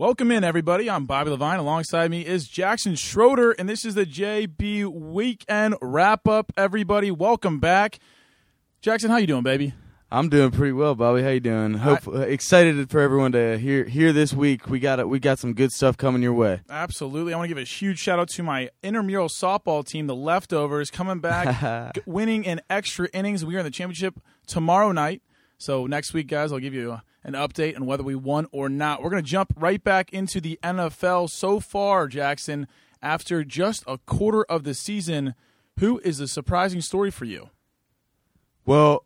Welcome in, everybody. I'm Bobby Levine. Alongside me is Jackson Schroeder, and this is the JB Weekend Wrap Up. Everybody, welcome back. Jackson, how you doing, baby? I'm doing pretty well, Bobby. How you doing? Hope uh, excited for everyone to hear hear this week. We got we got some good stuff coming your way. Absolutely. I want to give a huge shout out to my intramural softball team, the Leftovers, coming back, winning in extra innings. We are in the championship tomorrow night. So next week, guys, I'll give you a, an update on whether we won or not. We're going to jump right back into the NFL. So far, Jackson, after just a quarter of the season, who is the surprising story for you? Well,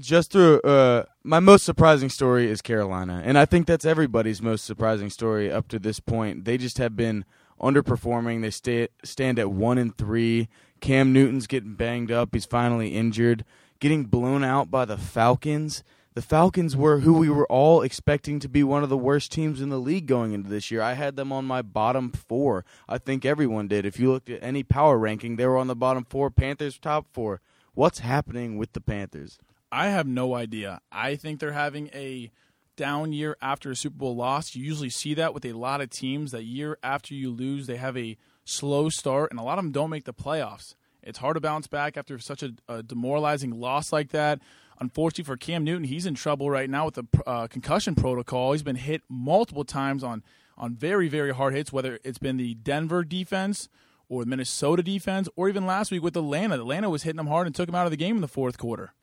just through uh, my most surprising story is Carolina, and I think that's everybody's most surprising story up to this point. They just have been underperforming. They stay, stand at one and three. Cam Newton's getting banged up. He's finally injured. Getting blown out by the Falcons. The Falcons were who we were all expecting to be one of the worst teams in the league going into this year. I had them on my bottom four. I think everyone did. If you looked at any power ranking, they were on the bottom four. Panthers top four. What's happening with the Panthers? I have no idea. I think they're having a down year after a Super Bowl loss. You usually see that with a lot of teams. That year after you lose, they have a slow start, and a lot of them don't make the playoffs. It's hard to bounce back after such a, a demoralizing loss like that. Unfortunately for Cam Newton, he's in trouble right now with the uh, concussion protocol. He's been hit multiple times on on very very hard hits, whether it's been the Denver defense or the Minnesota defense, or even last week with Atlanta. Atlanta was hitting him hard and took him out of the game in the fourth quarter.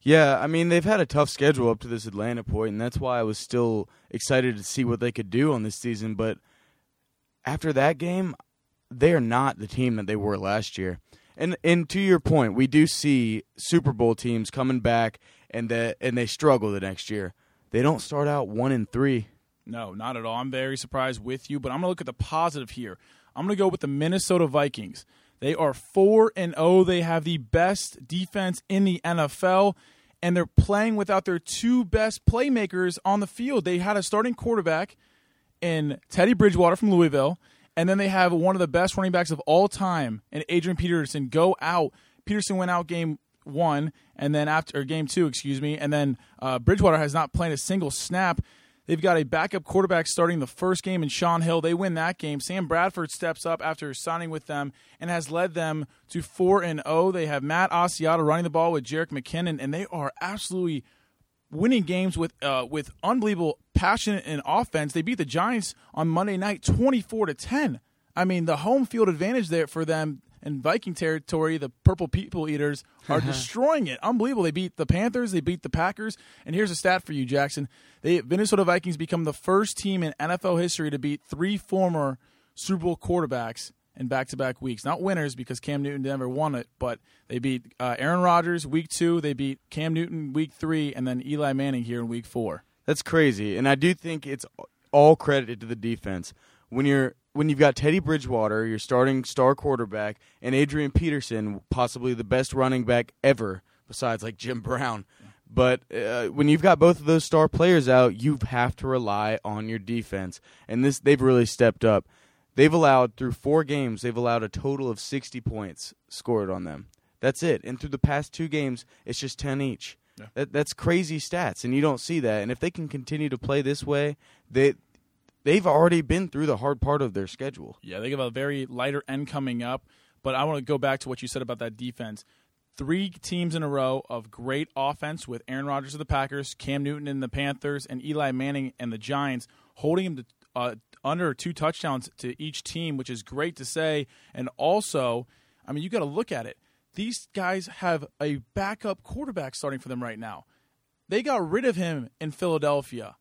Yeah, I mean they've had a tough schedule up to this Atlanta point, and that's why I was still excited to see what they could do on this season. But after that game, they are not the team that they were last year. And and to your point, we do see Super Bowl teams coming back and that and they struggle the next year. They don't start out one and three. No, not at all. I'm very surprised with you, but I'm going to look at the positive here. I'm going to go with the Minnesota Vikings. They are 4 and 0. They have the best defense in the NFL and they're playing without their two best playmakers on the field. They had a starting quarterback in Teddy Bridgewater from Louisville, and then they have one of the best running backs of all time and Adrian Peterson go out. Peterson went out game one, and then after game two, excuse me, and then uh, Bridgewater has not played a single snap. They've got a backup quarterback starting the first game in Shaun Hill. They win that game. Sam Bradford steps up after signing with them and has led them to 4 and 0. They have Matt Asiata running the ball with Jerick McKinnon and they are absolutely winning games with uh, with unbelievable passion and offense. They beat the Giants on Monday night 24 to 10. I mean, the home field advantage there for them in Viking territory, the Purple People Eaters are destroying it. Unbelievable. They beat the Panthers, they beat the Packers. And here's a stat for you, Jackson. The Minnesota Vikings become the first team in NFL history to beat three former Super Bowl quarterbacks in back-to-back weeks. Not winners because Cam Newton never won it, but they beat uh, Aaron Rodgers week two, they beat Cam Newton week three, and then Eli Manning here in week four. That's crazy, and I do think it's all credited to the defense. When you're when you've got Teddy Bridgewater, your starting star quarterback, and Adrian Peterson, possibly the best running back ever, besides like Jim Brown. But uh, when you've got both of those star players out, you have to rely on your defense, and this they've really stepped up. They've allowed through four games, they've allowed a total of sixty points scored on them. That's it. And through the past two games, it's just ten each. Yeah. That, that's crazy stats, and you don't see that. And if they can continue to play this way, they they've already been through the hard part of their schedule. Yeah, they have a very lighter end coming up. But I want to go back to what you said about that defense. Three teams in a row of great offense with Aaron Rodgers of the Packers, Cam Newton and the Panthers, and Eli Manning and the Giants, holding him to uh, under two touchdowns to each team, which is great to say. And also, I mean, you got to look at it. These guys have a backup quarterback starting for them right now. They got rid of him in Philadelphia.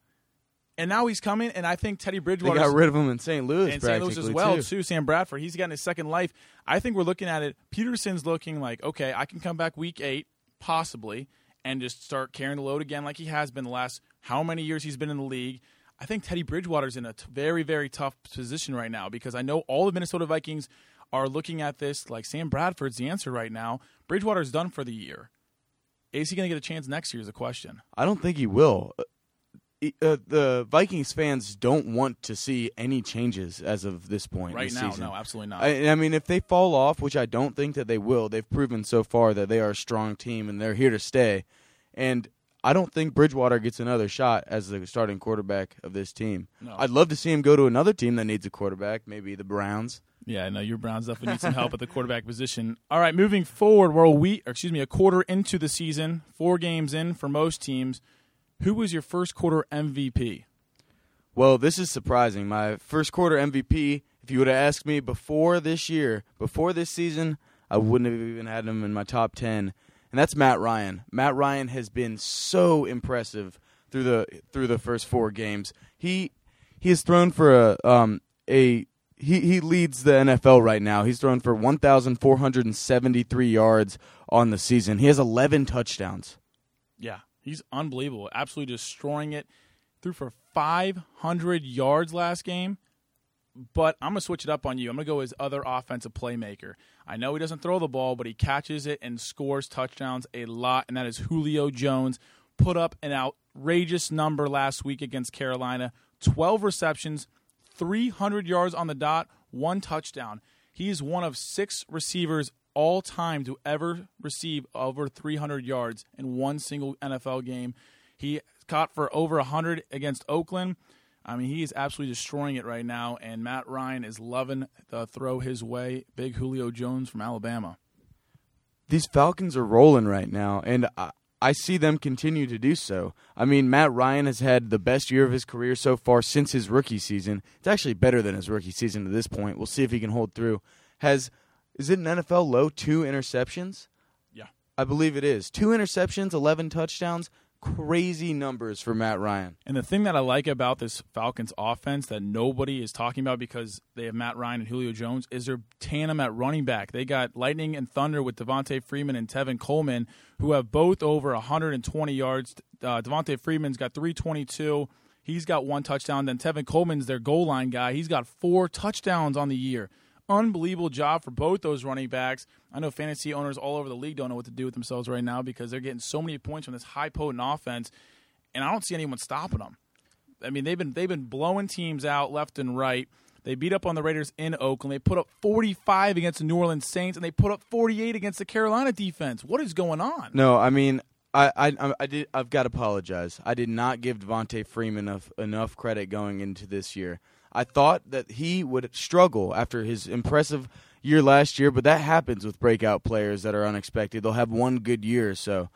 And now he's coming, and I think Teddy They Bridgewater got rid of him in St. Louis, and St. Louis as well too. too. Sam Bradford, he's getting his second life. I think we're looking at it. Peterson's looking like okay, I can come back week eight possibly and just start carrying the load again like he has been the last how many years he's been in the league. I think Teddy Bridgewater's in a t- very very tough position right now because I know all the Minnesota Vikings are looking at this like Sam Bradford's the answer right now. Bridgewater's done for the year. Is he going to get a chance next year? Is a question. I don't think he will. Uh, uh, the Vikings fans don't want to see any changes as of this point Right this now, season. no, absolutely not. I, I mean, if they fall off, which I don't think that they will, they've proven so far that they are a strong team and they're here to stay. And I don't think Bridgewater gets another shot as the starting quarterback of this team. No. I'd love to see him go to another team that needs a quarterback, maybe the Browns. Yeah, I know your Browns definitely need some help at the quarterback position. All right, moving forward, we're a week, or excuse me, a quarter into the season, four games in for most teams. Who was your first quarter MVP? Well, this is surprising. My first quarter MVP, if you would have asked me before this year, before this season, I wouldn't have even had him in my top 10. And that's Matt Ryan. Matt Ryan has been so impressive through the through the first 4 games. He he has thrown for a um a he, he leads the NFL right now. He's thrown for 1,473 yards on the season. He has 11 touchdowns. Yeah, he's unbelievable. Absolutely destroying it. Threw for 500 yards last game. But I'm going to switch it up on you. I'm going to go his other offensive playmaker. I know he doesn't throw the ball, but he catches it and scores touchdowns a lot, and that is Julio Jones. Put up an outrageous number last week against Carolina 12 receptions, 300 yards on the dot, one touchdown. He is one of six receivers all time to ever receive over 300 yards in one single NFL game. He caught for over 100 against Oakland. I mean, he is absolutely destroying it right now, and Matt Ryan is loving the throw his way. Big Julio Jones from Alabama. These Falcons are rolling right now, and I, I see them continue to do so. I mean, Matt Ryan has had the best year of his career so far since his rookie season. It's actually better than his rookie season to this point. We'll see if he can hold through. Has is it an NFL low two interceptions? Yeah. I believe it is. Two interceptions, 11 touchdowns. Crazy numbers for Matt Ryan. And the thing that I like about this Falcons offense that nobody is talking about because they have Matt Ryan and Julio Jones is their tandem at running back. They got Lightning and Thunder with Devonta Freeman and Tevin Coleman, who have both over 120 yards. Uh, Devonta Freeman's got 322. He's got one touchdown. Then Tevin Coleman's their goal line guy. He's got four touchdowns on the year unbelievable job for both those running backs. I know fantasy owners all over the league don't know what to do with themselves right now because they're getting so many points from this high potent offense, and I don't see anyone stopping them. I mean, they've been they've been blowing teams out left and right. They beat up on the Raiders in Oakland. They put up 45 against the New Orleans Saints, and they put up 48 against the Carolina defense. What is going on? No, I mean, I, I, I did. I've got to apologize. I did not give Devonta Freeman enough enough credit going into this year. I thought that he would struggle after his impressive year last year, but that happens with breakout players that are unexpected. They'll have one good year, so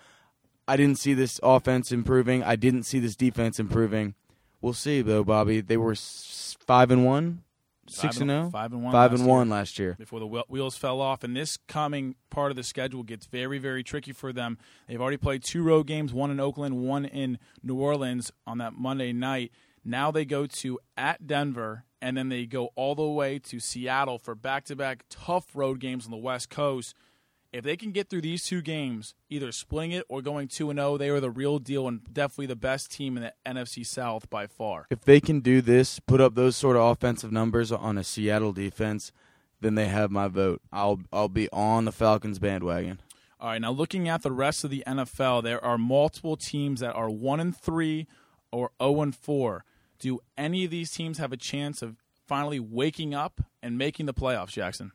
I didn't see this offense improving. I didn't see this defense improving. We'll see though, Bobby. They were five and one, six five and zero, five and one, five and year one last year. before the wheels fell off. And this coming part of the schedule gets very, very tricky for them. They've already played two road games, one in Oakland, one in New Orleans on that Monday night. Now they go to at Denver, and then they go all the way to Seattle for back to back tough road games on the West Coast. If they can get through these two games, either splitting it or going 2 0, they are the real deal and definitely the best team in the NFC South by far. If they can do this, put up those sort of offensive numbers on a Seattle defense, then they have my vote. I'll I'll be on the Falcons bandwagon. All right, now looking at the rest of the NFL, there are multiple teams that are 1 and 3 or 0 and 4. Do any of these teams have a chance of finally waking up and making the playoffs, Jackson?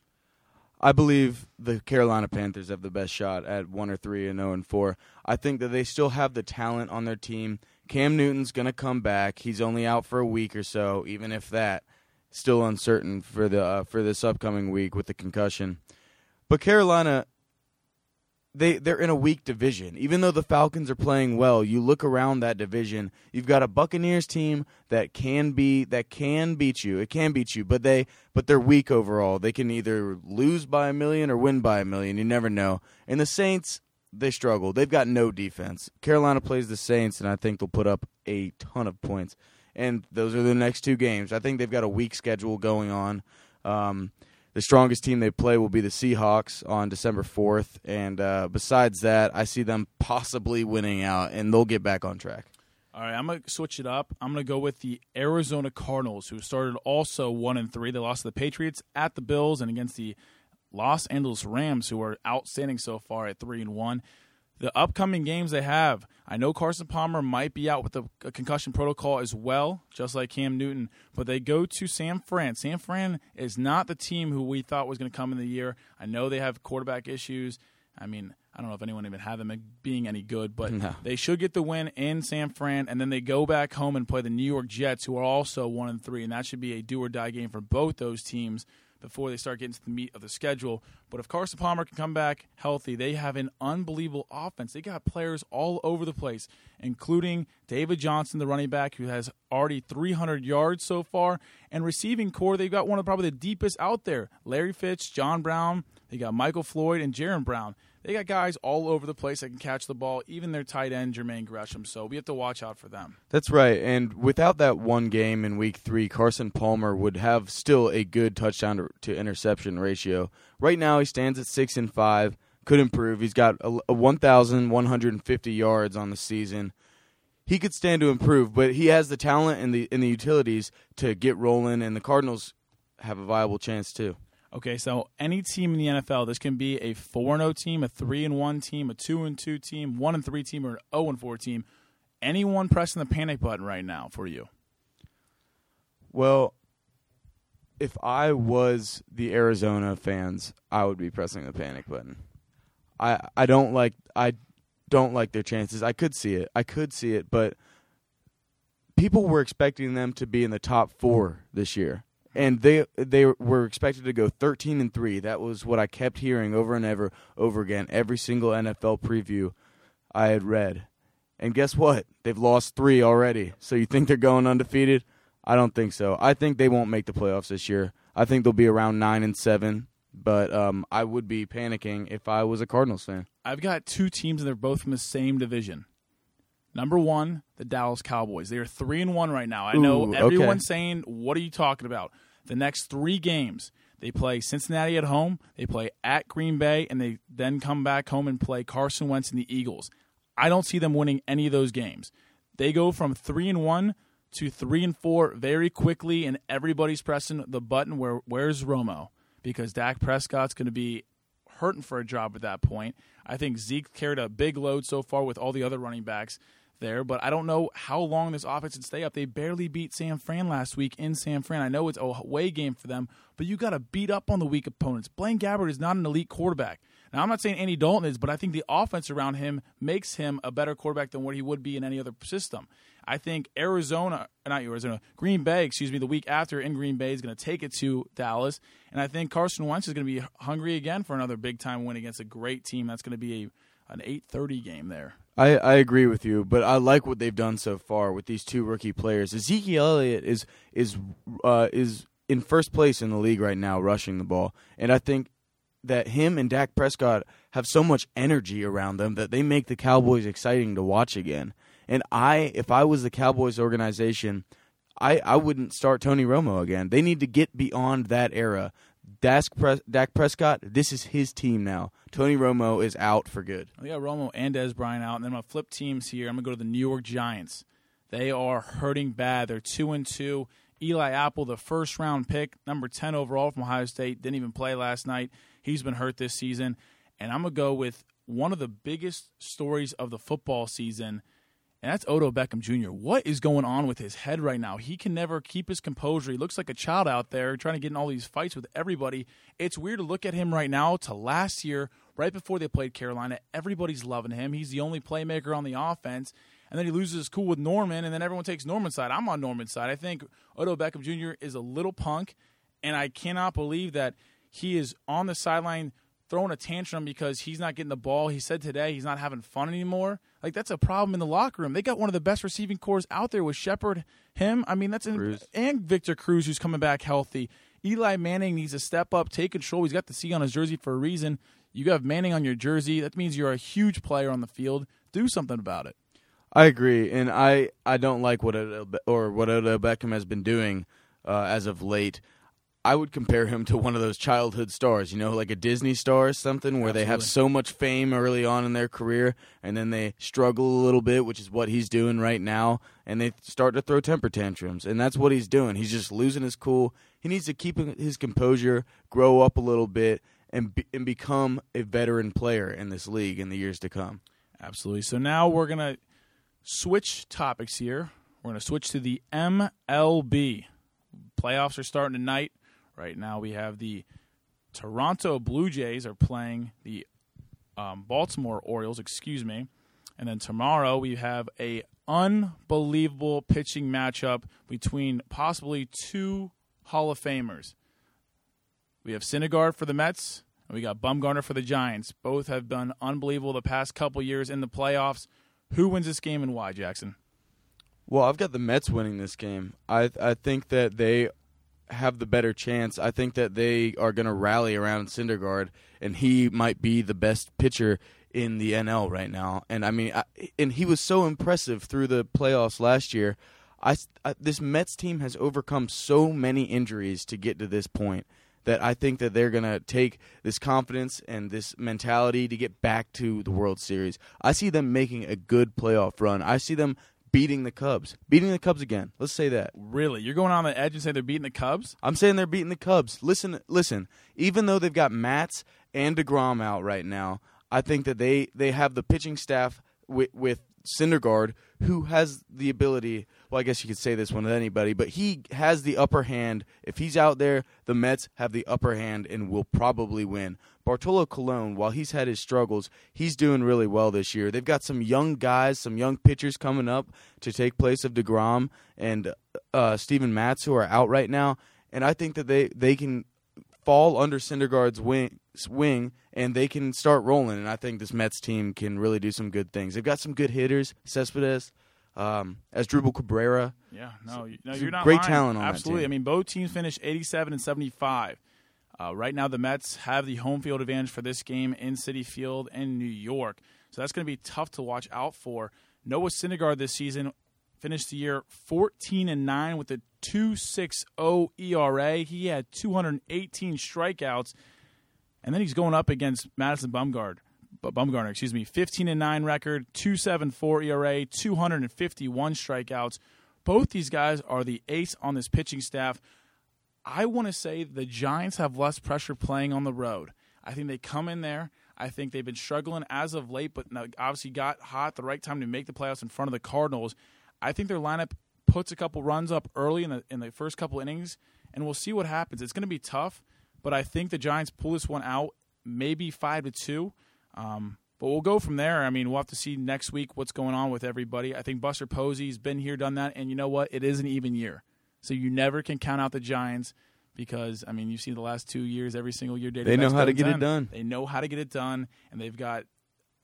I believe the Carolina Panthers have the best shot at one or three and zero and four. I think that they still have the talent on their team. Cam Newton's going to come back. He's only out for a week or so, even if that. Still uncertain for the uh, for this upcoming week with the concussion. But Carolina, they they're in a weak division. Even though the Falcons are playing well, you look around that division. You've got a Buccaneers team that can be that can beat you. It can beat you, but they but they're weak overall. They can either lose by a million or win by a million. You never know. And the Saints, they struggle. They've got no defense. Carolina plays the Saints, and I think they'll put up a ton of points. And those are the next two games. I think they've got a weak schedule going on. Um, the strongest team they play will be the Seahawks on December 4th. And uh, besides that, I see them possibly winning out, and they'll get back on track. All right, I'm gonna switch it up. I'm gonna go with the Arizona Cardinals, who started also one and three. They lost to the Patriots at the Bills and against the Los Angeles Rams, who are outstanding so far at three and one. The upcoming games they have, I know Carson Palmer might be out with the a concussion protocol as well, just like Cam Newton. But they go to San Fran. San Fran is not the team who we thought was going to come in the year. I know they have quarterback issues. I mean, I don't know if anyone even had them being any good, but No. they should get the win in San Fran, and then they go back home and play the New York Jets, who are also one and three, and that should be a do or die game for both those teams before they start getting to the meat of the schedule. But if Carson Palmer can come back healthy, they have an unbelievable offense. They got players all over the place, including David Johnson, the running back, who has already 300 yards so far. And receiving core, they've got one of probably the deepest out there. Larry Fitz, John Brown, they got Michael Floyd, and Jaron Brown. They got guys all over the place that can catch the ball, even their tight end, Jermaine Gresham. So we have to watch out for them. That's right. And without that one game in week three, Carson Palmer would have still a good touchdown to, interception ratio. Right now, he stands at six and five. Could improve. He's got a, a 1,150 yards on the season. He could stand to improve, but he has the talent and the and the utilities to get rolling. And the Cardinals have a viable chance too. Okay, so any team in the NFL, this can be a four and zero team, a three and one team, a two and two team, one and three team, or an zero and four team. Anyone pressing the panic button right now for you? Well, if I was the Arizona fans, I would be pressing the panic button. I I don't like I don't like their chances. I could see it. I could see it, but people were expecting them to be in the top 4 this year. And they they were expected to go 13 and 3. That was what I kept hearing over and ever over again every single NFL preview I had read. And guess what? They've lost 3 already. So you think they're going undefeated? I don't think so. I think they won't make the playoffs this year. I think they'll be around 9 and 7, but um, I would be panicking if I was a Cardinals fan. I've got two teams, and they're both from the same division. Number one, the Dallas Cowboys. They are three and one right now. I know Ooh, okay. everyone's saying, "What are you talking about?" The next three games, they play Cincinnati at home, they play at Green Bay, and they then come back home and play Carson Wentz and the Eagles. I don't see them winning any of those games. They go from three and one to three and four very quickly, and everybody's pressing the button where where's Romo because Dak Prescott's going to be hurting for a job at that point. I think Zeke carried a big load so far with all the other running backs there, but I don't know how long this offense can stay up. They barely beat San Fran last week in San Fran. I know it's a away game for them, but you got to beat up on the weak opponents. Blaine Gabbert is not an elite quarterback. Now, I'm not saying Andy Dalton is, but I think the offense around him makes him a better quarterback than what he would be in any other system. I think Arizona, not Arizona, Green Bay, excuse me, the week after in Green Bay is going to take it to Dallas, and I think Carson Wentz is going to be hungry again for another big time win against a great team. That's going to be a an 8:30 game there. I, I agree with you, but I like what they've done so far with these two rookie players. Ezekiel Elliott is is uh, is in first place in the league right now, rushing the ball, and I think that him and Dak Prescott have so much energy around them that they make the Cowboys exciting to watch again. And I, if I was the Cowboys organization, I I wouldn't start Tony Romo again. They need to get beyond that era. Dak, Pres- Dak Prescott, this is his team now. Tony Romo is out for good. Oh, we got Romo and Dez Bryant out, and then I'm gonna flip teams here. I'm gonna go to the New York Giants. They are hurting bad. They're two and two. Eli Apple, the first round pick, number ten overall from Ohio State, didn't even play last night. He's been hurt this season, and I'm gonna go with one of the biggest stories of the football season, and that's Odo Beckham Jr. What is going on with his head right now? He can never keep his composure. He looks like a child out there trying to get in all these fights with everybody. It's weird to look at him right now to last year, right before they played Carolina. Everybody's loving him. He's the only playmaker on the offense. And then he loses his cool with Norman, and then everyone takes Norman's side. I'm on Norman's side. I think Odo Beckham Jr. is a little punk, and I cannot believe that he is on the sideline throwing a tantrum because he's not getting the ball. He said today he's not having fun anymore. Like that's a problem in the locker room. They got one of the best receiving cores out there with Shepard, him. I mean that's in, and Victor Cruz who's coming back healthy. Eli Manning needs to step up, take control. He's got the C on his jersey for a reason. You have Manning on your jersey. That means you're a huge player on the field. Do something about it. I agree, and I, I don't like what Be- or what Odo Beckham has been doing uh, as of late. I would compare him to one of those childhood stars, you know, like a Disney star or something, where they have so much fame early on in their career, and then they struggle a little bit, which is what he's doing right now, and they start to throw temper tantrums, and that's what he's doing. He's just losing his cool. He needs to keep his composure, grow up a little bit, and be, and become a veteran player in this league in the years to come. Absolutely. So now we're going to switch topics here. We're going to switch to the MLB. Playoffs are starting tonight. Right now we have the Toronto Blue Jays are playing the um, Baltimore Orioles, excuse me. And then tomorrow we have a unbelievable pitching matchup between possibly two Hall of Famers. We have Syndergaard for the Mets, and we got Bumgarner for the Giants. Both have been unbelievable the past couple years in the playoffs. Who wins this game and why, Jackson? Well, I've got the Mets winning this game. I I think that they have the better chance. I think that they are going to rally around Syndergaard, and he might be the best pitcher in the NL right now. And I mean, I, and he was so impressive through the playoffs last year. I, I, this Mets team has overcome so many injuries to get to this point that I think that they're going to take this confidence and this mentality to get back to the World Series. I see them making a good playoff run. I see them beating the Cubs, beating the Cubs again. Let's say that. Really, you're going on the edge and say they're beating the Cubs? I'm saying they're beating the Cubs. Listen, listen. Even though they've got Matz and Degrom out right now, I think that they they have the pitching staff with with Syndergaard, who has the ability. Well, I guess you could say this one with anybody, but he has the upper hand. If he's out there, the Mets have the upper hand and will probably win. Bartolo Colon, while he's had his struggles, he's doing really well this year. They've got some young guys, some young pitchers coming up to take place of Degrom and uh, Steven Matz, who are out right now, and I think that they they can fall under Syndergaard's wing, wing and they can start rolling. And I think this Mets team can really do some good things. They've got some good hitters, Cespedes, um, Asdrubal Cabrera. Yeah, no, no, you're not great lying. talent on Absolutely. that I mean, both teams finished 87 and 75. Uh, right now, the Mets have the home field advantage for this game in Citi Field in New York, so that's going to be tough to watch out for. Noah Syndergaard this season finished the year 14 and 9 with a 2.60 ERA. He had 218 strikeouts, and then he's going up against Madison Bumgard. Bu- Bumgarner, excuse me, 15 and 9 record, 274 ERA, 251 strikeouts. Both these guys are the ace on this pitching staff. I want to say the Giants have less pressure playing on the road. I think they come in there. I think they've been struggling as of late, but obviously got hot the right time to make the playoffs in front of the Cardinals. I think their lineup puts a couple runs up early in the in the first couple innings, and we'll see what happens. It's going to be tough, but I think the Giants pull this one out, maybe five to two. Um, but we'll go from there. I mean, we'll have to see next week what's going on with everybody. I think Buster Posey's been here, done that, and you know what? It is an even year, so you never can count out the Giants because I mean, you've seen the last two years, every single year. They know how to 2010. get it done. They know how to get it done, and they've got,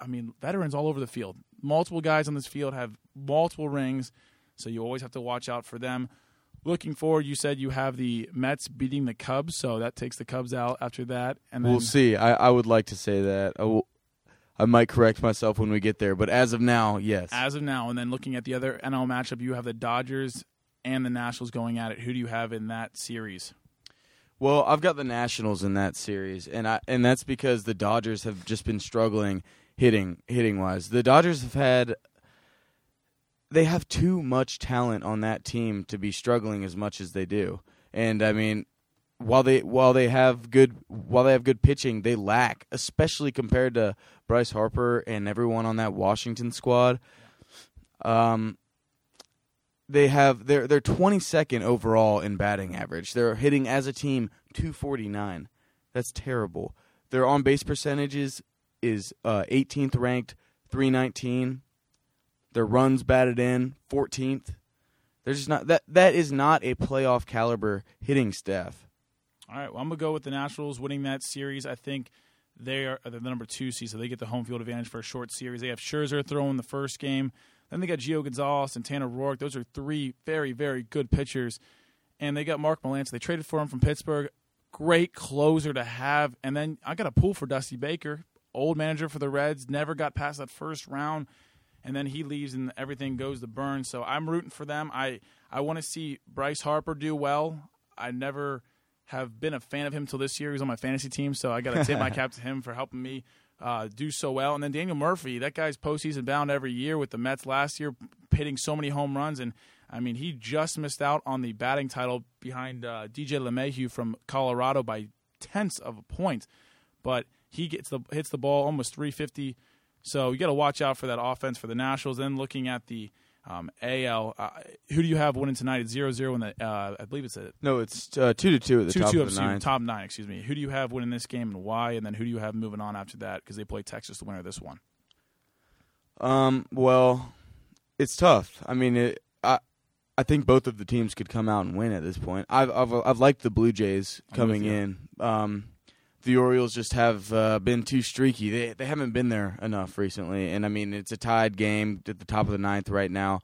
I mean, veterans all over the field. Multiple guys on this field have multiple rings, so you always have to watch out for them. Looking forward, you said you have the Mets beating the Cubs, so that takes the Cubs out after that, and then We'll see. I, I would like to say that. I, will, I might correct myself when we get there, but as of now, yes. as of now, and then looking at the other NL matchup, you have the Dodgers and the Nationals going at it. Who do you have in that series? Well, I've got the Nationals in that series, and I and that's because the Dodgers have just been struggling hitting hitting wise. The Dodgers have had they have too much talent on that team to be struggling as much as they do. And I mean, while they while they have good while they have good pitching, they lack, especially compared to Bryce Harper and everyone on that Washington squad. Um, they have they're they're 22nd overall in batting average. They're hitting as a team 249. That's terrible. Their on base percentages is uh, 18th ranked, 319. Their runs batted in 14th. They're just not that that is not a playoff caliber hitting staff. All right, well, I'm gonna go with the Nationals winning that series. I think they are the number two seed, so they get the home field advantage for a short series. They have Scherzer throwing the first game, then they got Gio Gonzalez and Tanner Roark. Those are three very very good pitchers, and they got Mark Melancon. They traded for him from Pittsburgh. Great closer to have, and then I got a pull for Dusty Baker, old manager for the Reds. Never got past that first round and then he leaves and everything goes to burn. So I'm rooting for them. I I want to see Bryce Harper do well. I never have been a fan of him till this year. He was on my fantasy team, so I got to tip my cap to him for helping me uh, do so well. And then Daniel Murphy, that guy's postseason bound every year with the Mets last year, hitting so many home runs. And I mean, he just missed out on the batting title behind uh, DJ LeMahieu from Colorado by tenths of a point, but he gets the hits the ball almost 350. So you got to watch out for that offense for the Nationals. Then looking at the Um, AL, uh, who do you have winning tonight? It's 0-0 in the. Uh, I believe it's a No, it's uh, two to two at the two top two of the ninth. top nine. Excuse me. Who do you have winning this game and why? And then who do you have moving on after that? Because they play Texas, the winner of this one. Um, well, it's tough. I mean, it, I I think both of the teams could come out and win at this point. I've I've, I've liked the Blue Jays coming in. Um, the Orioles just have uh, been too streaky. They they haven't been there enough recently, and I mean it's a tied game at the top of the ninth right now.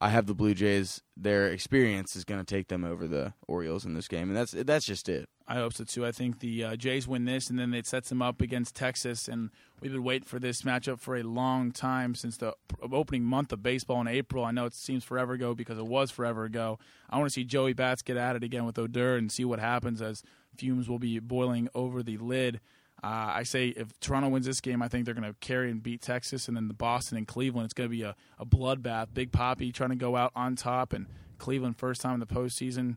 I have the Blue Jays. Their experience is going to take them over the Orioles in this game, and that's that's just it. I hope so too. I think the uh, Jays win this, and then it sets them up against Texas. And we've been waiting for this matchup for a long time since the opening month of baseball in April. I know it seems forever ago because it was forever ago. I want to see Joey Bats get at it again with Odor and see what happens as fumes will be boiling over the lid. Uh, I say if Toronto wins this game, I think they're going to carry and beat Texas, and then the Boston and Cleveland. It's going to be a, a bloodbath. Big Poppy trying to go out on top, and Cleveland first time in the postseason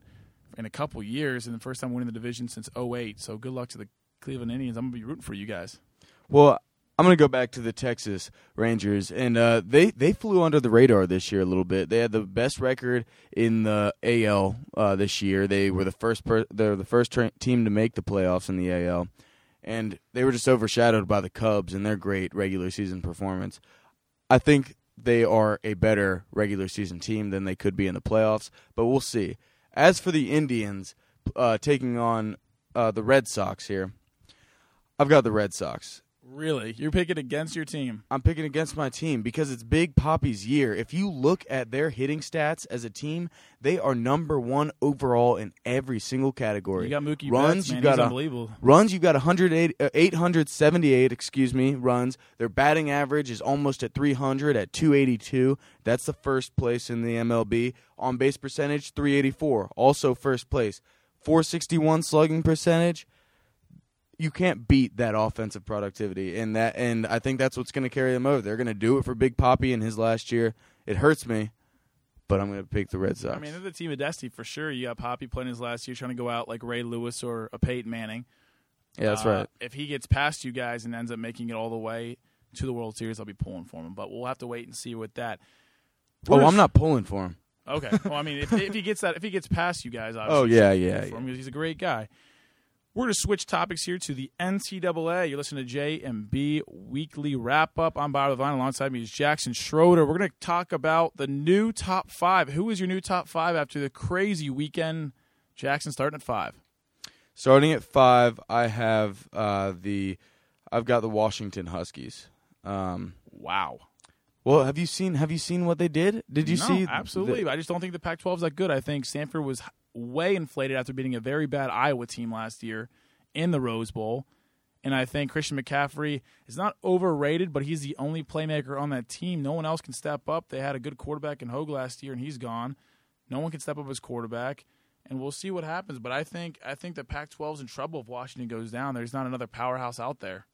in a couple years, and the first time winning the division since 08. So good luck to the Cleveland Indians. I'm gonna be rooting for you guys. Well, I'm going to go back to the Texas Rangers, and uh, they they flew under the radar this year a little bit. They had the best record in the AL uh, this year. They were the first per- they're the first tra- team to make the playoffs in the AL, and they were just overshadowed by the Cubs and their great regular season performance. I think they are a better regular season team than they could be in the playoffs, but we'll see. As for the Indians uh, taking on uh, the Red Sox here, I've got the Red Sox. Really, you're picking against your team. I'm picking against my team because it's Big Poppy's year. If you look at their hitting stats as a team, they are number one overall in every single category. You got Mookie runs. Betts, man. you got a, unbelievable. runs. You've got 108, uh, 878, excuse me, runs. Their batting average is almost at 300 at 282. That's the first place in the MLB. On base percentage 384, also first place. 461 slugging percentage you can't beat that offensive productivity and that and I think that's what's going to carry them over. They're going to do it for Big Poppy in his last year. It hurts me, but I'm going to pick the Red Sox. I mean, they're the team of destiny for sure. You got Poppy playing his last year, trying to go out like Ray Lewis or a Peyton Manning. yeah, that's Uh, right. If he gets past you guys and ends up making it all the way to the World Series, I'll be pulling for him. But we'll have to wait and see with that. Oh, I'm not pulling for him. Okay. Well, I mean, if, if he gets that, if he gets past you guys, obviously, Oh, yeah, yeah, for him yeah. he's a great guy. We're going to switch topics here to the NCAA. You're listening to J and B Weekly Wrap Up. I'm Bob Devine. Alongside me is Jackson Schroeder. We're going to talk about the new top five. Who is your new top five after the crazy weekend? Jackson starting at five. Starting at five, I have uh, the I've got the Washington Huskies. Um, Wow. well, have you seen have you seen what they did? Did you no, see? Absolutely. the- I just don't think the Pac-12 is that good. I think Stanford was way inflated after beating a very bad Iowa team last year in the Rose Bowl. And I think Christian McCaffrey is not overrated, but he's the only playmaker on that team. No one else can step up. They had a good quarterback in Hogue last year, and he's gone. No one can step up as quarterback, and we'll see what happens. But I think I think the Pac-12 is in trouble if Washington goes down. There's not another powerhouse out there.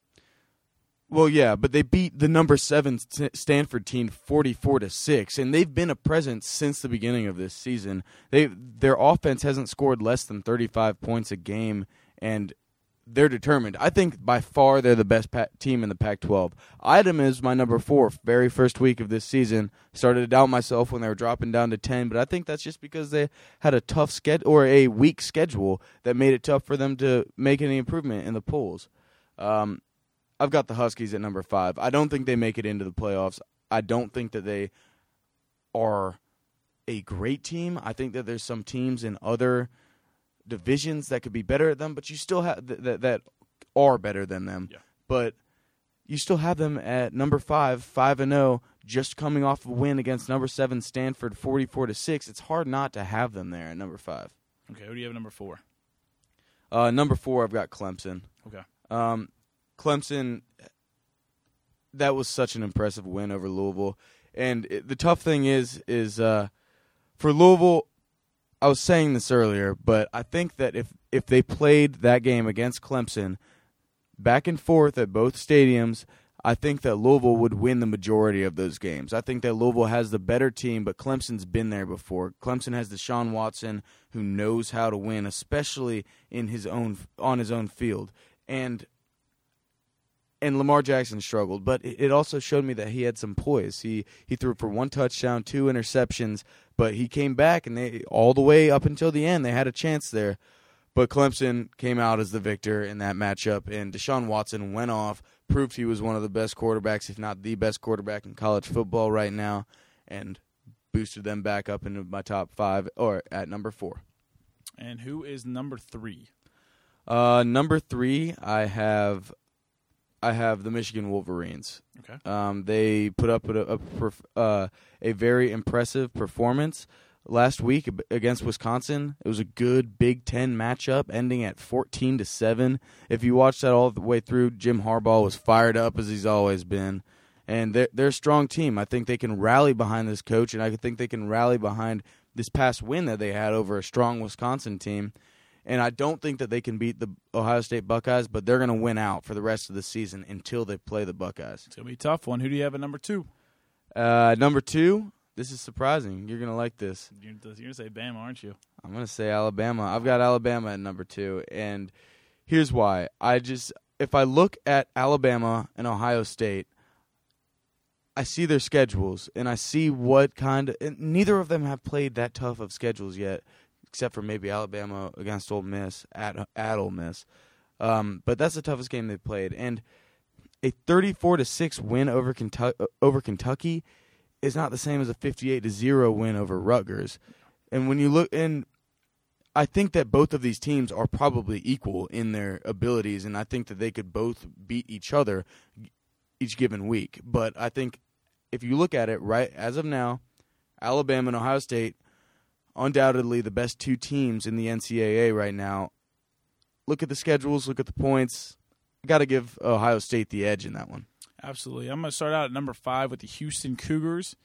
Well, yeah, but they beat the number seven Stanford team forty-four to six, and they've been a presence since the beginning of this season. They their offense hasn't scored less than thirty-five points a game, and they're determined. I think by far they're the best pa- team in the Pac-12. Item is my number four. Very first week of this season, started to doubt myself when they were dropping down to ten, but I think that's just because they had a tough schedule or a weak schedule that made it tough for them to make any improvement in the polls. Um, I've got the Huskies at number five. I don't think they make it into the playoffs. I don't think that they are a great team. I think that there's some teams in other divisions that could be better at them, but you still have th- that that are better than them. Yeah. But you still have them at number five, five and zero, just coming off a win against number seven Stanford, forty-four to six. It's hard not to have them there at number five. Okay, who do you have at number four? Uh, number four, I've got Clemson. Okay. Um, Clemson, that was such an impressive win over Louisville. And it, the tough thing is, is uh, for Louisville, I was saying this earlier, but I think that if if they played that game against Clemson, back and forth at both stadiums, I think that Louisville would win the majority of those games. I think that Louisville has the better team, but Clemson's been there before. Clemson has Deshaun Watson, who knows how to win, especially in his own on his own field. And and Lamar Jackson struggled, but it also showed me that he had some poise. He he threw for one touchdown, two interceptions, but he came back and they all the way up until the end they had a chance there. But Clemson came out as the victor in that matchup, and Deshaun Watson went off, proved he was one of the best quarterbacks, if not the best quarterback in college football right now, and boosted them back up into my top five or at number four. And who is number three? Uh, number three, I have, I have the Michigan Wolverines. Okay. Um, they put up a, a, uh, a very impressive performance last week against Wisconsin. It was a good Big Ten matchup, ending at fourteen to seven. If you watched that all the way through, Jim Harbaugh was fired up as he's always been, and they're they're a strong team. I think they can rally behind this coach, and I think they can rally behind this past win that they had over a strong Wisconsin team. And I don't think that they can beat the Ohio State Buckeyes, but they're going to win out for the rest of the season until they play the Buckeyes. It's gonna be a tough one. Who do you have at number two? Uh, number two, this is surprising. You're gonna like this. You're, you're gonna say Bama, aren't you? I'm gonna say Alabama. I've got Alabama at number two, and here's why. I just if I look at Alabama and Ohio State, I see their schedules and I see what kind of. And neither of them have played that tough of schedules yet, except for maybe Alabama against Ole Miss at at Ole Miss. Um, but that's the toughest game they've played, and a 34 to six win over Kentucky, over Kentucky is not the same as a 58 to zero win over Rutgers. And when you look and I think that both of these teams are probably equal in their abilities, and I think that they could both beat each other each given week. But I think if you look at it right as of now, Alabama and Ohio State, undoubtedly the best two teams in the NCAA right now. Look at the schedules, look at the points. Got to give Ohio State the edge in that one. Absolutely. I'm going to start out at number five with the Houston Cougars.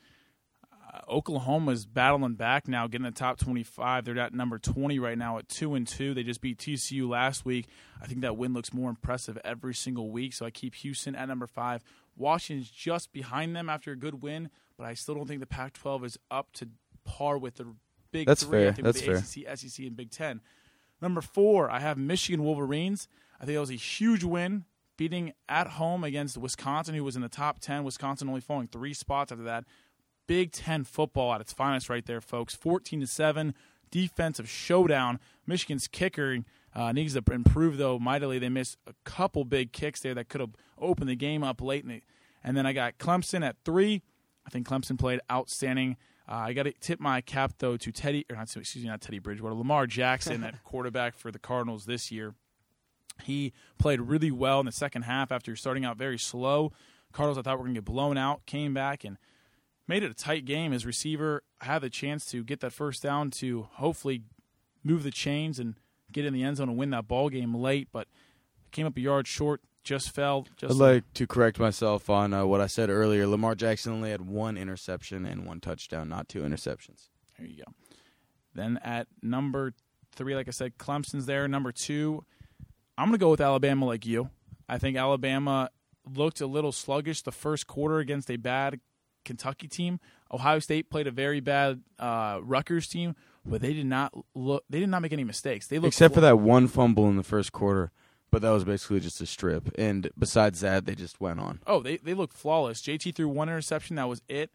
Uh, Oklahoma's battling back now, getting the top 25. They're at number 20 right now at two and two. They just beat TCU last week. I think that win looks more impressive every single week. So I keep Houston at number five. Washington's just behind them after a good win, but I still don't think the Pac-12 is up to par with the big That's three. fair. I think That's the ACC, SEC, and Big Ten. Number four, I have Michigan Wolverines. I think that was a huge win, beating at home against Wisconsin, who was in the top 10. Wisconsin only falling three spots after that. Big Ten football at its finest right there, folks. 14 to 7, defensive showdown. Michigan's kicker uh, needs to improve, though, mightily. They missed a couple big kicks there that could have opened the game up late. And then I got Clemson at three. I think Clemson played outstanding. Uh, I got to tip my cap though to Teddy, or not, excuse me, not Teddy Bridgewater, Lamar Jackson at quarterback for the Cardinals this year. He played really well in the second half after starting out very slow. Cardinals, I thought were going to get blown out, came back and made it a tight game. His receiver had the chance to get that first down to hopefully move the chains and get in the end zone and win that ball game late, but came up a yard short. Just fell. Just I'd like to correct myself on uh, what I said earlier. Lamar Jackson only had one interception and one touchdown, not two interceptions. There you go. Then at number three, like I said, Clemson's there. Number two, I'm going to go with Alabama like you. I think Alabama looked a little sluggish the first quarter against a bad Kentucky team. Ohio State played a very bad uh, Rutgers team, but they did not look. They did not make any mistakes. They looked Except for that one fumble in the first quarter, but that was basically just a strip. And besides that, they just went on. Oh, they they looked flawless. JT threw one interception. That was it,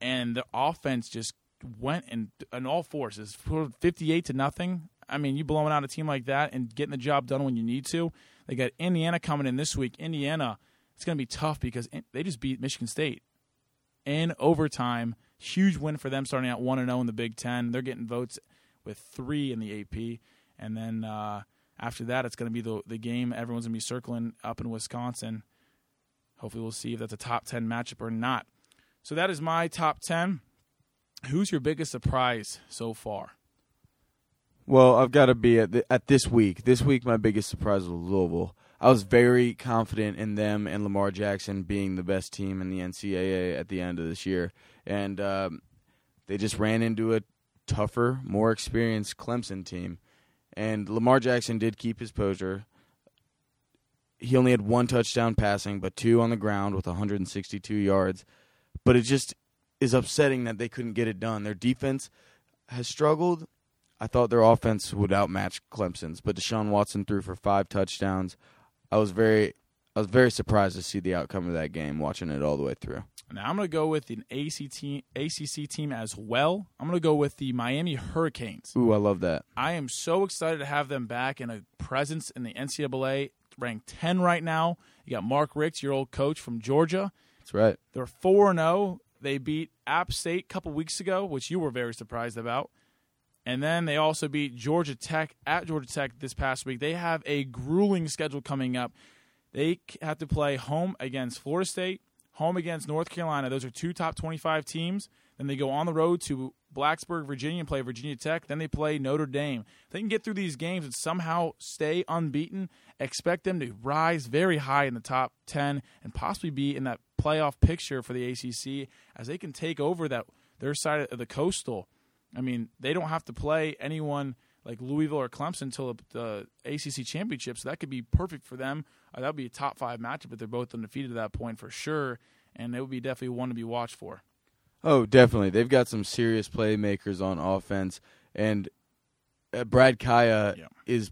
and the offense just went in on all forces, fifty-eight to nothing. I mean, you blowing out a team like that and getting the job done when you need to. They got Indiana coming in this week. Indiana, it's going to be tough because they just beat Michigan State in overtime. Huge win for them, starting out one and zero in the Big Ten. They're getting votes with three in the AP, and then uh, after that, it's going to be the the game everyone's going to be circling up in Wisconsin. Hopefully, we'll see if that's a top ten matchup or not. So that is my top ten. Who's your biggest surprise so far? Well, I've got to be at the, at this week. This week, my biggest surprise was Louisville. I was very confident in them and Lamar Jackson being the best team in the NCAA at the end of this year, and um, they just ran into a tougher, more experienced Clemson team. And Lamar Jackson did keep his posture. He only had one touchdown passing, but two on the ground with 162 yards. But it just is upsetting that they couldn't get it done. Their defense has struggled. I thought their offense would outmatch Clemson's, but Deshaun Watson threw for five touchdowns. I was very I was very surprised to see the outcome of that game, watching it all the way through. Now I'm going to go with an ACT, ACC team as well. I'm going to go with the Miami Hurricanes. Ooh, I love that. I am so excited to have them back in a presence in the NCAA, ranked 10 right now. You got Mark Richt, your old coach from Georgia. That's right. They're 4 0. They beat App State a couple weeks ago, which you were very surprised about. And then they also beat Georgia Tech at Georgia Tech this past week. They have a grueling schedule coming up. They have to play home against Florida State, home against North Carolina. Those are two top 25 teams. Then they go on the road to Blacksburg, Virginia, and play Virginia Tech. Then they play Notre Dame. If they can get through these games and somehow stay unbeaten, expect them to rise very high in the top 10 and possibly be in that playoff picture for the ACC as they can take over that their side of the coastal. I mean, they don't have to play anyone like Louisville or Clemson until the, the ACC championship, so that could be perfect for them. Uh, that would be a top five matchup, but they're both undefeated at that point for sure, and it would be definitely one to be watched for. Oh, definitely. They've got some serious playmakers on offense, and uh, Brad Kaaya Yeah. is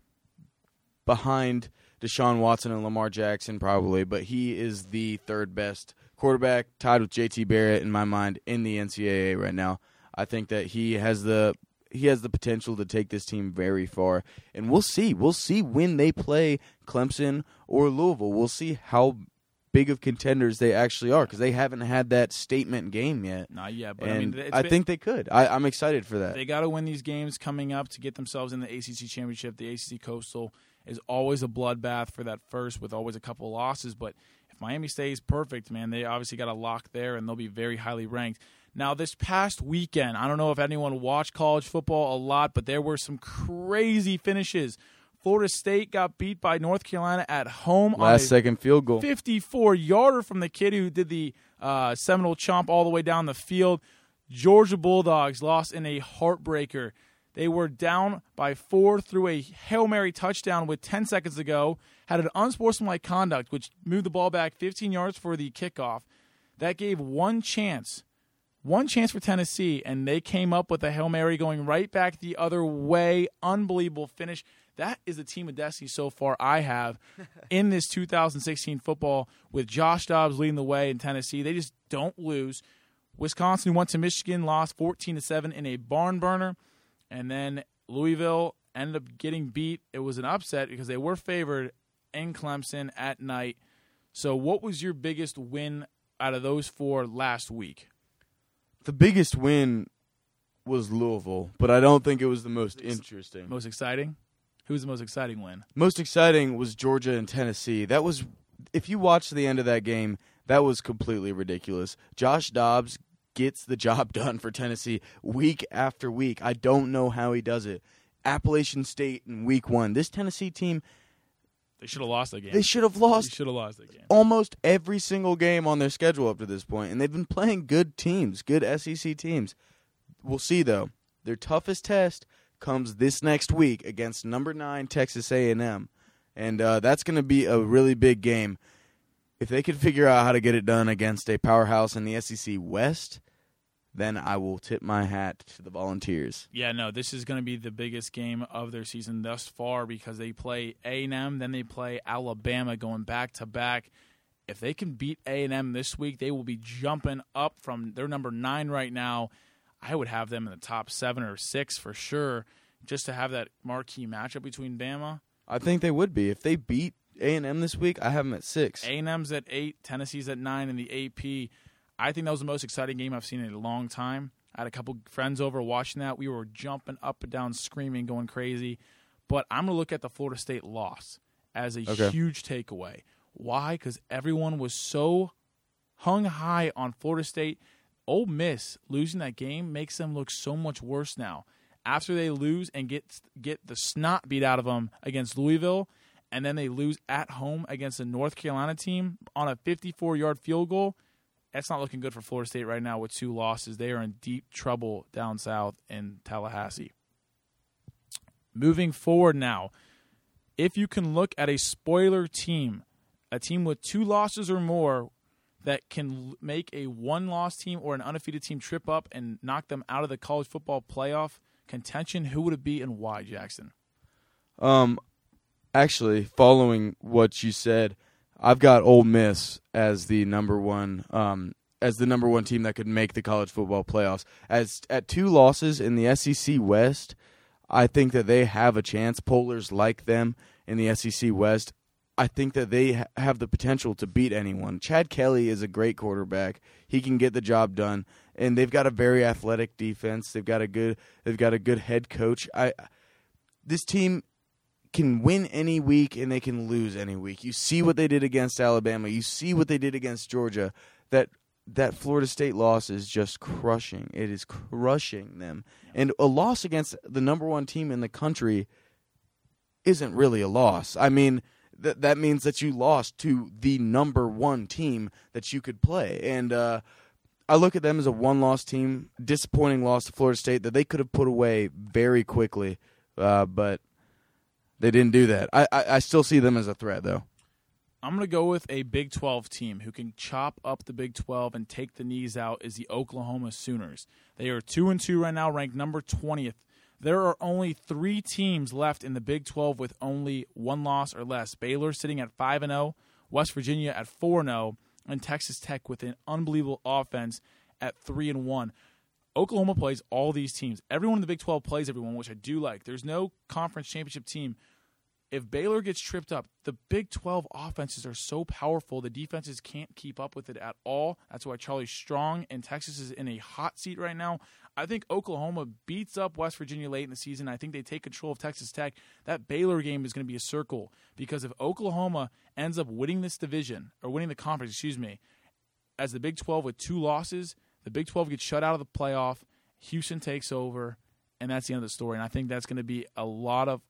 behind Deshaun Watson and Lamar Jackson probably, but he is the third best quarterback, tied with JT Barrett in my mind in the NCAA right now. I think that he has the he has the potential to take this team very far, and we'll see. We'll see when they play Clemson or Louisville. We'll see how big of contenders they actually are because they haven't had that statement game yet. Not yet, but and I mean, I think they could. I, I'm excited for that. They got to win these games coming up to get themselves in the ACC championship. The ACC Coastal is always a bloodbath for that first, with always a couple losses. But if Miami stays perfect, man, they obviously got a lock there, and they'll be very highly ranked. Now, this past weekend, I don't know if anyone watched college football a lot, but there were some crazy finishes. Florida State got beat by North Carolina at home on a Last second field goal. 54 yarder from the kid who did the uh, Seminole chomp all the way down the field. Georgia Bulldogs lost in a heartbreaker. They were down by four through a Hail Mary touchdown with 10 seconds to go, had an unsportsmanlike conduct, which moved the ball back 15 yards for the kickoff. That gave one chance, one chance for Tennessee, and they came up with a Hail Mary going right back the other way. Unbelievable finish. That is the team of destiny so far I have in this 2016 football with Josh Dobbs leading the way in Tennessee. They just don't lose. Wisconsin went to Michigan, lost 14 to 7 in a barn burner, and then Louisville ended up getting beat. It was an upset because they were favored in Clemson at night. So, what was your biggest win out of those four last week? The biggest win was Louisville, but I don't think it was the most interesting. Most exciting? Who was the most exciting win? Most exciting was Georgia and Tennessee. That was, if you watch the end of that game, that was completely ridiculous. Josh Dobbs gets the job done for Tennessee week after week. I don't know how he does it. Appalachian State in week one. This Tennessee team, They should have lost that game. they should have They lost should have lost that game. almost every single game on their schedule up to this point, and they've been playing good teams, good SEC teams. We'll see though. Their toughest test comes this next week against number nine Texas A&M, and uh, that's going to be a really big game. If they can figure out how to get it done against a powerhouse in the SEC West, then I will tip my hat to the Volunteers. Yeah, no, this is going to be the biggest game of their season thus far because they play A&M, then they play Alabama going back to back. If they can beat A&M this week, they will be jumping up from their number 9 right now. I would have them in the top 7 or 6 for sure just to have that marquee matchup between Bama. I think they would be if they beat A&M this week. I have them at six. A&M's at 8, Tennessee's at 9 in the AP. I think that was the most exciting game I've seen in a long time. I had a couple friends over watching that. We were jumping up and down, screaming, going crazy. But I'm going to look at the Florida State loss as a Okay. huge takeaway. Why? Because everyone was so hung high on Florida State. Ole Miss losing that game makes them look so much worse now. After they lose and get get the snot beat out of them against Louisville, and then they lose at home against a North Carolina team on a 54 yard field goal, that's not looking good for Florida State right now with two losses. They are in deep trouble down south in Tallahassee. Moving forward now, if you can look at a spoiler team, a team with two losses or more that can make a one loss team or an undefeated team trip up and knock them out of the college football playoff contention, who would it be and why, Jackson? Um, actually, following what you said, I've got Ole Miss as the number one um, as the number one team that could make the college football playoffs. As at two losses in the SEC West, I think that they have a chance. Pollers like them in the SEC West. I think that they ha- have the potential to beat anyone. Chad Kelly is a great quarterback. He can get the job done, and they've got a very athletic defense. They've got a good they've got a good head coach. I this team can win any week and they can lose any week. You see what they did against Alabama. You see what they did against Georgia. That that Florida State loss is just crushing. It is crushing them. And a loss against the number 1 team in the country isn't really a loss. I mean, that that means that you lost to the number 1 team that you could play. And uh I look at them as a one-loss team, disappointing loss to Florida State that they could have put away very quickly. Uh, but they didn't do that. I, I, I still see them as a threat, though. I'm going to go with a Big 12 team who can chop up the Big 12 and take the knees out is the Oklahoma Sooners. They are 2 and 2 right now, ranked number 20th. There are only 3 teams left in the Big 12 with only one loss or less. Baylor sitting at 5 and 0, West Virginia at 4 and 0, and Texas Tech with an unbelievable offense at 3 and 1. Oklahoma plays all these teams. Everyone in the Big 12 plays everyone, which I do like. There's no conference championship team. If Baylor gets tripped up, the Big 12 offenses are so powerful, the defenses can't keep up with it at all. That's why Charlie Strong and Texas is in a hot seat right now. I think Oklahoma beats up West Virginia late in the season. I think they take control of Texas Tech. That Baylor game is going to be a circle because if Oklahoma ends up winning this division or winning the conference, excuse me, as the Big 12 with two losses, the Big 12 gets shut out of the playoff. Houston takes over, and that's the end of the story. And I think that's going to be a lot of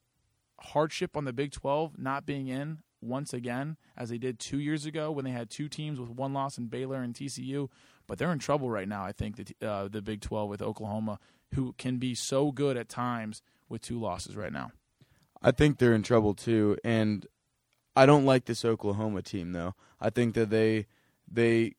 hardship on the Big 12 not being in once again, as they did two years ago when they had two teams with one loss in Baylor and TCU. But they're in trouble right now, I think, the, uh, the Big 12 with Oklahoma, who can be so good at times with two losses right now. I think they're in trouble too, and I don't like this Oklahoma team though. I think that they they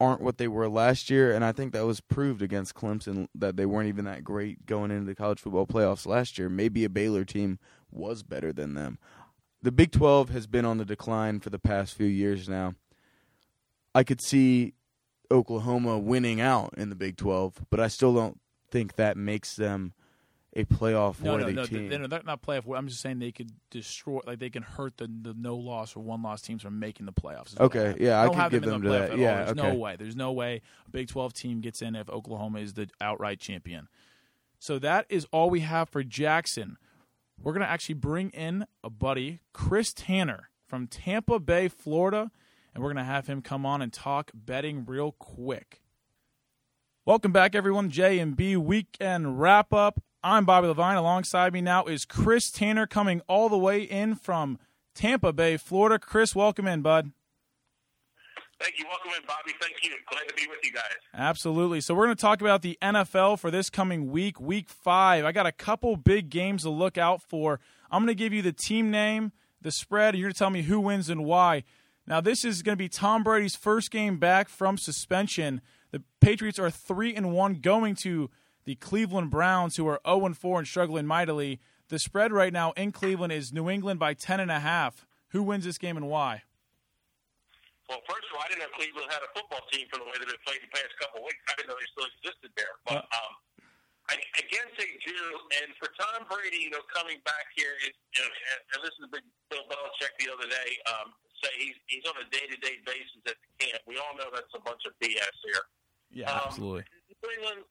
aren't what they were last year, and I think that was proved against Clemson that they weren't even that great going into the college football playoffs last year. Maybe a Baylor team was better than them. The Big 12 has been on the decline for the past few years now. I could see Oklahoma winning out in the Big 12, but I still don't think that makes them a playoff no, worthy no, no, team. They're, they're not playoff. I'm just saying they could destroy, like they can hurt the, the no loss or one loss teams from making the playoffs. Okay, yeah, I, I don't give them, them, the that. Yeah, all. There's okay. no way. There's no way a Big 12 team gets in if Oklahoma is the outright champion. So that is all we have for Jackson. We're gonna actually bring in a buddy, Chris Tanner from Tampa Bay, Florida, and we're gonna have him come on and talk betting real quick. Welcome back, everyone. J and B weekend wrap up. I'm Bobby Levine. Alongside me now is Chris Tanner coming all the way in from Tampa Bay, Florida. Chris, welcome in, bud. Thank you. Welcome in, Bobby. Thank you. Glad to be with you guys. Absolutely. So we're going to talk about the NFL for this coming week, week five. I got a couple big games to look out for. I'm going to give you the team name, the spread, and you're going to tell me who wins and why. Now, this is going to be Tom Brady's first game back from suspension. The Patriots are three and one going to the Cleveland Browns, who are 0 and 4 and struggling mightily. The spread right now in Cleveland is New England by 10 and a half. Who wins this game and why? Well, first of all, I didn't know Cleveland had a football team from the way that they played the past couple of weeks. I didn't know they still existed there. But um, I, I guess they do. And for Tom Brady, you know, coming back here, is, you know, and, this is Bill Belichick the other day um, say he's he's on a day to day basis at the camp. We all know that's a bunch of BS here. Yeah, Um, absolutely. New England,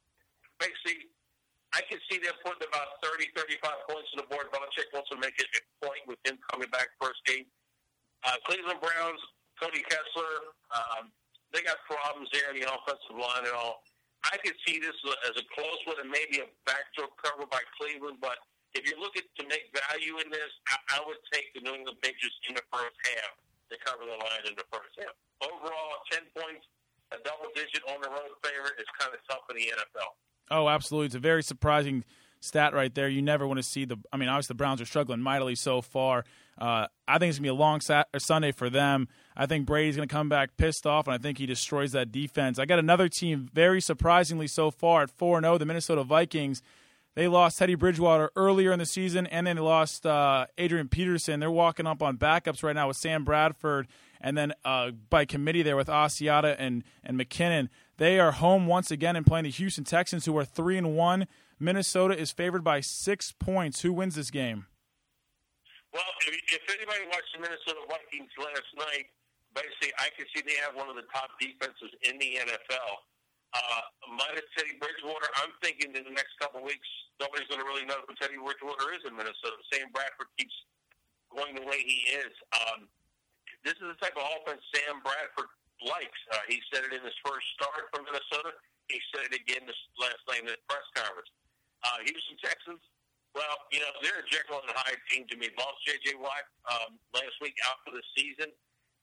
basically, I can see them putting about 30, 35 points on the board. Belichick wants to make it a point with him coming back first game. Uh, Cleveland Browns, Cody Kessler, um, they got problems there in the offensive line and all. I could see this as a close one and maybe a backdoor cover by Cleveland, but if you're looking to make value in this, I, I would take the New England Patriots in the first half to cover the line in the first half. Overall, 10 points, a double digit on the road favorite is kind of tough in the NFL. Oh, absolutely. It's a very surprising stat right there. You never want to see the. I mean, obviously the Browns are struggling mightily so far. Uh, I think it's gonna be a long sat- Sunday for them. I think Brady's gonna come back pissed off, and I think he destroys that defense. I got another team very surprisingly so far at four and zero, the Minnesota Vikings. They lost Teddy Bridgewater earlier in the season, and then they lost uh, Adrian Peterson. They're walking up on backups right now with Sam Bradford, and then uh, by committee there with Asiata and and McKinnon. They are home once again and playing the Houston Texans, who are three and one. Minnesota is favored by six points. Who wins this game? Well, if, if anybody watched the Minnesota Vikings last night, basically I can see they have one of the top defenses in the NFL. Uh, minus Teddy Bridgewater, I'm thinking in the next couple of weeks, nobody's going to really know who Teddy Bridgewater is in Minnesota. Sam Bradford keeps going the way he is. Um, this is the type of offense Sam Bradford likes. Uh, he said it in his first start for Minnesota. He said it again this last night in the press conference. Uh, Houston Texans, well, you know, they're a Jekyll and Hyde team to me. Lost J.J. Watt um, last week out for the season.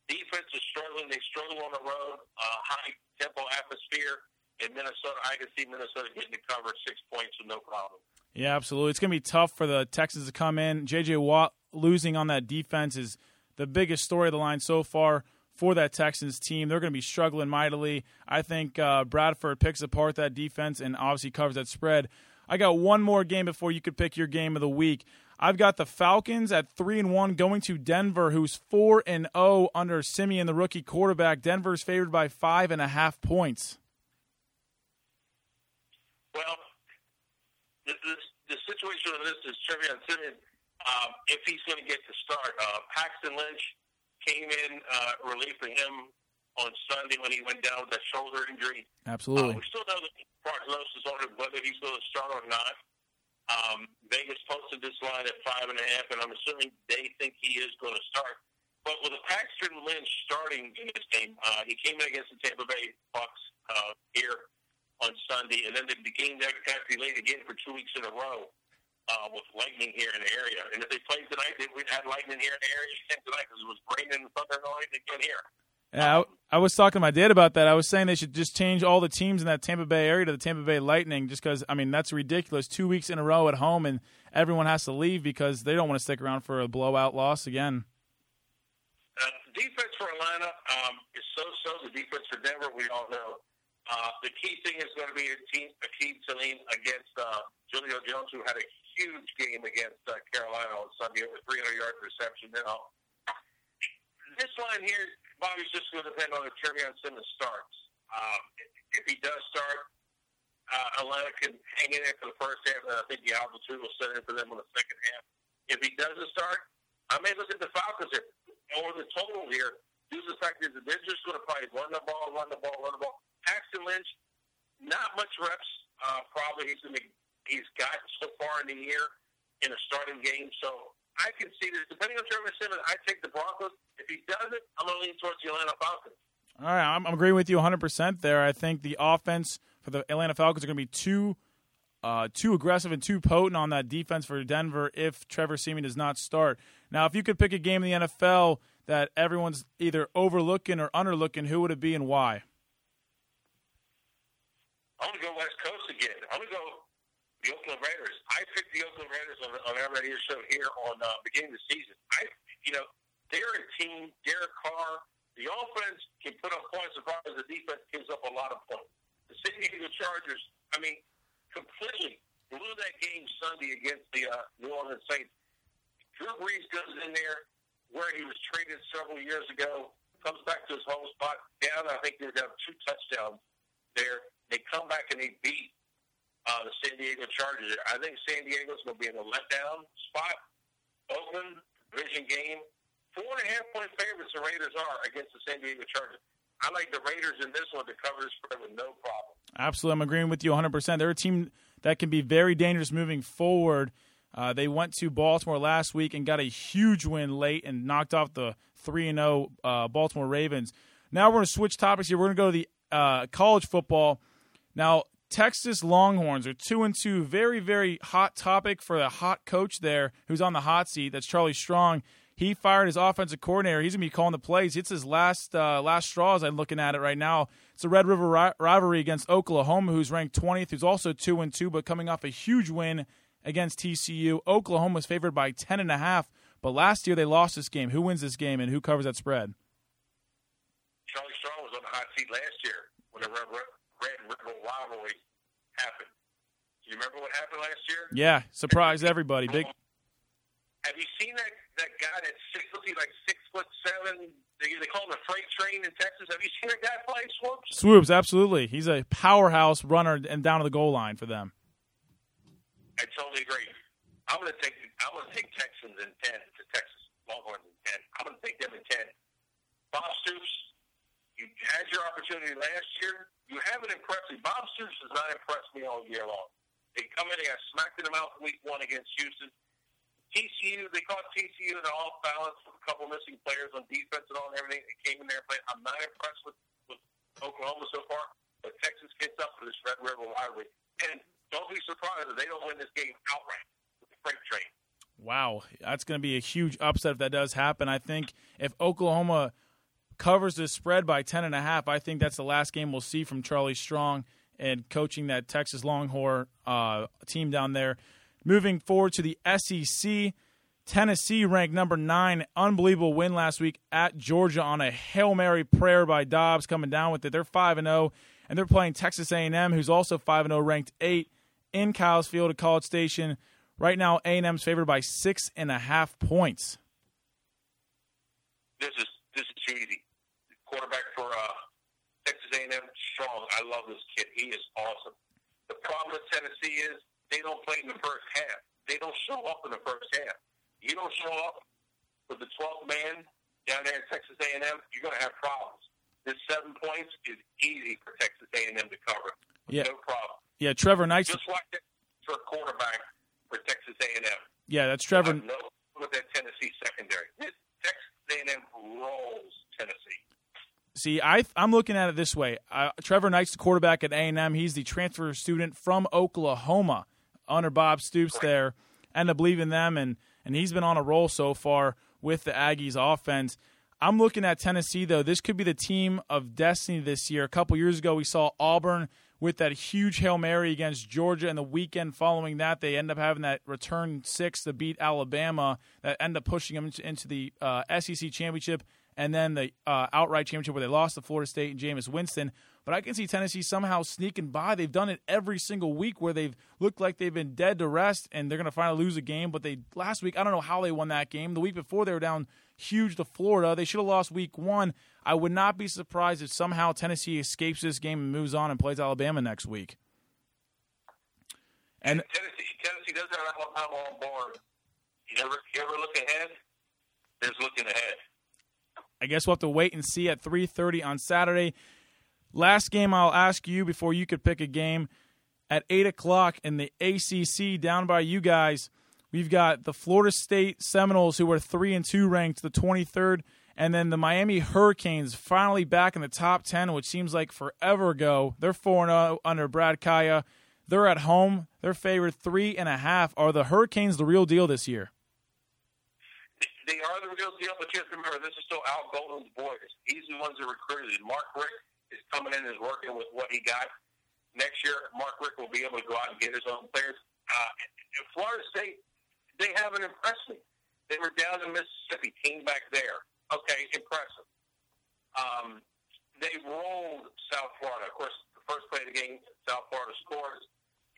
Defense is struggling. They struggle on the road. Uh, high tempo atmosphere in Minnesota. I can see Minnesota getting to cover six points with no problem. Yeah, absolutely. It's going to be tough for the Texans to come in. J.J. Watt losing on that defense is the biggest story of the line so far for that Texans team. They're going to be struggling mightily. I think uh, Bradford picks apart that defense and obviously covers that spread. I got one more game before you could pick your game of the week. I've got the Falcons at three and one going to Denver, who's four and zero oh under Siemian, the rookie quarterback. Denver's favored by five and a half points. Well, the, situation of this is Trevion Siemian. Um, if he's going to get to start, uh, Paxton Lynch came in uh, relieving him on Sunday when he went down with that shoulder injury. Absolutely. Uh, we still know the prognosis on it, whether he's going to start or not. Um, Vegas posted this line at five and a half, and I'm assuming they think he is going to start. But with Paxton Lynch starting in this game, uh, he came in against the Tampa Bay Bucks uh, here on Sunday, and then the, the game got delayed again for two weeks in a row uh, with lightning here in the area. And if they played tonight, they would have lightning here in the area again tonight because it was raining and thunder and lightning again here. Yeah, I, I, was talking to my dad about that. I was saying they should just change all the teams in that Tampa Bay area to the Tampa Bay Lightning, just because I mean that's ridiculous. Two weeks in a row at home, and everyone has to leave because they don't want to stick around for a blowout loss again. Uh, defense for Atlanta um, is so-so. The defense for Denver, we all know. Uh, the key thing is going to be a team, Aqib Talib against uh, Julio Jones, who had a huge game against uh, Carolina on Sunday, over 300 yard reception. Know, this line here Bobby's just going to depend on if Trevion Simmons starts. Um, if he does start, uh, Atlanta can hang in there for the first half, and I think the altitude will set in for them in the second half. If he doesn't start, I may look at the Falcons here, or the total here, due to the fact that they're just going to probably run the ball, run the ball, run the ball. Paxton Lynch, not much reps. Uh, probably he's going to he's got so far in the year in a starting game. So I can see this. Depending on Trevor Simmons, I take the Broncos. If he doesn't, I'm going to lean towards the Atlanta Falcons. All right, I'm, I'm agreeing with you 100% there. I think the offense for the Atlanta Falcons are going to be too uh, too aggressive and too potent on that defense for Denver if Trevor Siemian does not start. Now, if you could pick a game in the NFL that everyone's either overlooking or underlooking, who would it be and why? I'm going to go West Coast again. I'm going to go the Oakland Raiders. I picked the Oakland Raiders on, on our radio show here on uh, beginning of the season. I, you know, they're a team. Derek Carr. The offense can put up points as far as the defense gives up a lot of points. The San Diego Chargers. I mean, completely blew that game Sunday against the uh, New Orleans Saints. Drew Brees goes in there where he was traded several years ago, comes back to his home spot, down. I think they have two touchdowns there. They come back and they beat uh, the San Diego Chargers. I think San Diego's going to be in a letdown spot. Oakland, division game. Four and a half point favorites the Raiders are against the San Diego Chargers. I like the Raiders in this one to cover the spread with no problem. Absolutely. I'm agreeing with you 100%. They're a team that can be very dangerous moving forward. Uh, they went to Baltimore last week and got a huge win late and knocked off the 3 and 0 uh, Baltimore Ravens. Now we're going to switch topics here. We're going to go to the uh, college football. Now, Texas Longhorns are two and two. Very, very hot topic for the hot coach there who's on the hot seat. That's Charlie Strong. He fired his offensive coordinator. He's gonna be calling the plays. It's his last uh, last straw as I'm looking at it right now. It's a Red River ri- rivalry against Oklahoma, who's ranked 20th, who's also two and two, but coming off a huge win against TCU. Oklahoma was favored by 10 and a half, but last year they lost this game. Who wins this game and who covers that spread? Charlie Strong was on the hot seat last year when the Red, Red River rivalry happened. Do You remember what happened last year? Yeah, surprised everybody. Big. Have you seen that that guy that's six? Like six foot seven? They, they call him a freight train in Texas. Have you seen that guy play Swoopes? Swoopes, absolutely. He's a powerhouse runner and down to the goal line for them. I totally agree. I'm going to take I'm going to take Texans in ten to Texas Longhorns in ten. I'm going to take them in ten. Bob Stoops, you had your opportunity last year. You haven't impressed me. Bob Stoops has not impressed me all year long. They come in, they got smacked in the mouth week one against Houston. TCU, they caught TCU in off balance with a couple missing players on defense and all and everything. They came in there and played. I'm not impressed with, with Oklahoma so far, but Texas gets up for this Red River rivalry. And don't be surprised if they don't win this game outright with the freight train. Wow, that's going to be a huge upset if that does happen. I think if Oklahoma covers the spread by ten and a half, I think that's the last game we'll see from Charlie Strong and coaching that Texas Longhorn uh, team down there. Moving forward to the SEC, Tennessee ranked number nine. Unbelievable win last week at Georgia on a hail mary prayer by Dobbs coming down with it. They're five and zero, and they're playing Texas A&M, who's also five and zero, ranked eight in Kyle's Field at College Station. Right now, A&M's favored by six and a half points. This is this is easy. Quarterback for uh, Texas A&M, strong. I love this kid. He is awesome. The problem with Tennessee is they don't play in the first half. They don't show up in the first half. You don't show up with the 12th man down there in Texas A&M, you're going to have problems. This seven points is easy for Texas A&M to cover. Yeah. No problem. Yeah, Trevor Knight. Just like that for quarterback for Texas A&M. Yeah, that's Trevor. No with that Tennessee secondary. Texas A&M rolls Tennessee. See, I, I'm looking at it this way. Uh, Trevor Knight's the quarterback at A&M. He's the transfer student from Oklahoma under Bob Stoops there. End up leaving them, and, and he's been on a roll so far with the Aggies offense. I'm looking at Tennessee, though. This could be the team of destiny this year. A couple years ago, we saw Auburn with that huge Hail Mary against Georgia, and the weekend following that, they end up having that return six to beat Alabama that end up pushing them into the uh, SEC championship and then the uh, outright championship where they lost to Florida State and Jameis Winston. But I can see Tennessee somehow sneaking by. They've done it every single week where they've looked like they've been dead to rest and they're going to finally lose a game. But they last week, I don't know how they won that game. The week before, they were down huge to Florida. They should have lost week one. I would not be surprised if somehow Tennessee escapes this game and moves on and plays Alabama next week. And Tennessee, Tennessee doesn't have Alabama on board. You ever, you ever look ahead? There's looking ahead. I guess we'll have to wait and see at 3:30 on Saturday. Last game I'll ask you before you could pick a game at eight o'clock in the ACC down by you guys. We've got the Florida State Seminoles who are three and two ranked, the 23rd, and then the Miami Hurricanes finally back in the top 10, which seems like forever ago. They're four and zero under Brad Kaaya. They're at home. They're favored three and a half. Are the Hurricanes the real deal this year? They are the real deal, but you have to remember this is still Al Golden's boys. He's the ones that recruited. Mark Richt is coming in and is working with what he got. Next year, Mark Richt will be able to go out and get his own players. Uh, Florida State, they haven't impressed me. They were down in Mississippi, team back there. Okay, impressive. Um, they rolled South Florida. Of course, the first play of the game, South Florida scores.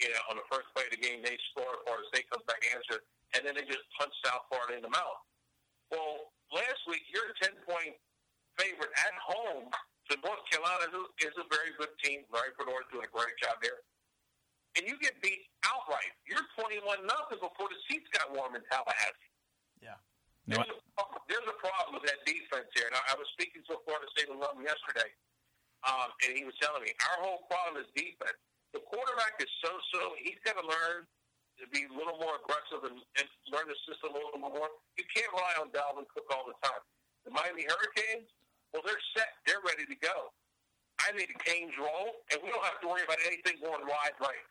You know, on the first play of the game, they score. Florida State comes back and answers, and then they just punch South Florida in the mouth. Well, last week you're a ten point favorite at home to North Carolina, who is a very good team. Larry Fedora doing a great job there. And you get beat outright. You're twenty one nothing before the seats got warm in Tallahassee. Yeah. There's, a, there's a problem with that defense here. And I, I was speaking to a Florida State alum yesterday, um, and he was telling me our whole problem is defense. The quarterback is so so. He's got to learn to be a little more aggressive and, and learn the system a little more. You can't rely on Dalvin Cook all the time. The Miami Hurricanes, well, they're set. They're ready to go. I need the Canes roll, and we don't have to worry about anything going wide right.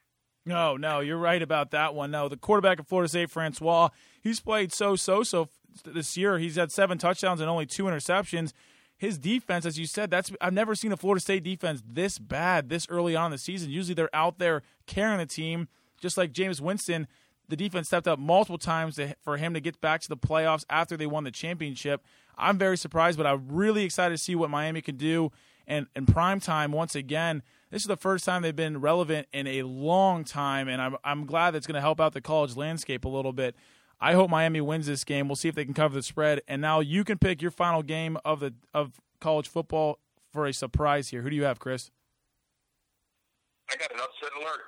No, no, you're right about that one. No, the quarterback of Florida State, Francois, he's played so so so this year. He's had seven touchdowns and only two interceptions. His defense, as you said, that's I've never seen a Florida State defense this bad this early on in the season. Usually they're out there carrying the team just like Jameis Winston, the defense stepped up multiple times to, for him to get back to the playoffs after they won the championship. I'm very surprised, but I'm really excited to see what Miami can do. And in prime time, once again, this is the first time they've been relevant in a long time, and I'm I'm glad that's going to help out the college landscape a little bit. I hope Miami wins this game. We'll see if they can cover the spread. And now you can pick your final game of the of college football for a surprise here. Who do you have, Chris? I got an upset alert.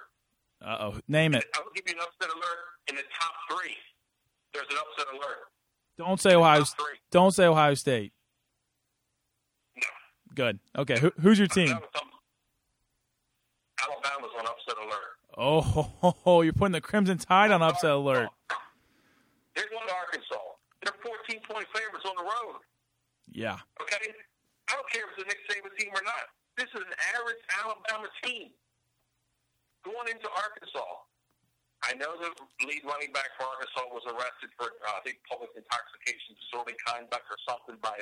Uh oh. Name it. I will give you an upset alert in the top three. There's an upset alert. Don't say Ohio. Don't say Ohio State. No. Good. Okay. Who, who's your team? That was some- Alabama's on upset alert. Oh, you're putting the Crimson Tide on upset alert. They're going to Arkansas. They're 14 point favorites on the road. Yeah. Okay? I don't care if it's a Nick Saban team or not. This is an average Alabama team going into Arkansas. I know the lead running back for Arkansas was arrested for, uh, I think, public intoxication, disorderly conduct, or something by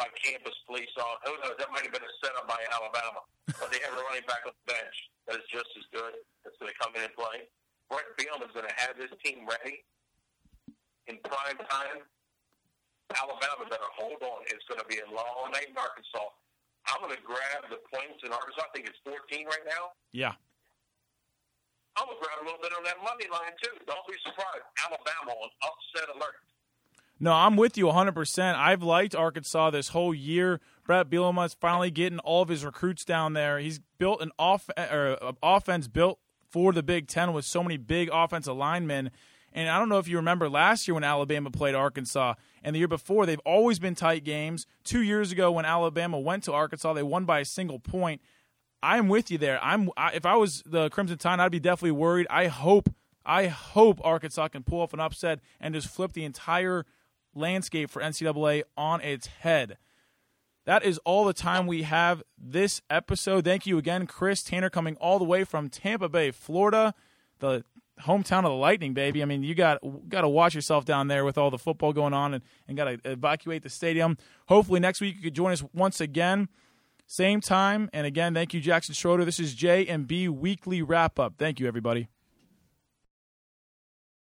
by campus police. Uh, who knows? That might have been a setup by Alabama. But they have a running back on the bench that is just as good. That's going to come in and play. Bret is going to have this team ready in prime time. Alabama better hold on. It's going to be a long night in Arkansas. I'm going to grab the points in Arkansas. I think it's 14 right now. Yeah. I'm to grab a little bit on that money line, too. Don't be surprised. Alabama on upset alert. No, I'm with you 100%. I've liked Arkansas this whole year. Bret Bielema's finally getting all of his recruits down there. He's built an off or offense built for the Big Ten with so many big offensive linemen. And I don't know if you remember last year when Alabama played Arkansas, and the year before, they've always been tight games. Two years ago, when Alabama went to Arkansas, they won by a single point. I'm with you there. I'm I, if I was the Crimson Tide, I'd be definitely worried. I hope I hope Arkansas can pull off an upset and just flip the entire landscape for NCAA on its head. That is all the time we have this episode. Thank you again, Chris Tanner, coming all the way from Tampa Bay, Florida, the hometown of the Lightning, baby. I mean, you got got to watch yourself down there with all the football going on, and, and got to evacuate the stadium. Hopefully, next week you could join us once again, same time. And again, thank you, Jackson Schroeder. This is J and B Weekly Wrap Up. Thank you, everybody.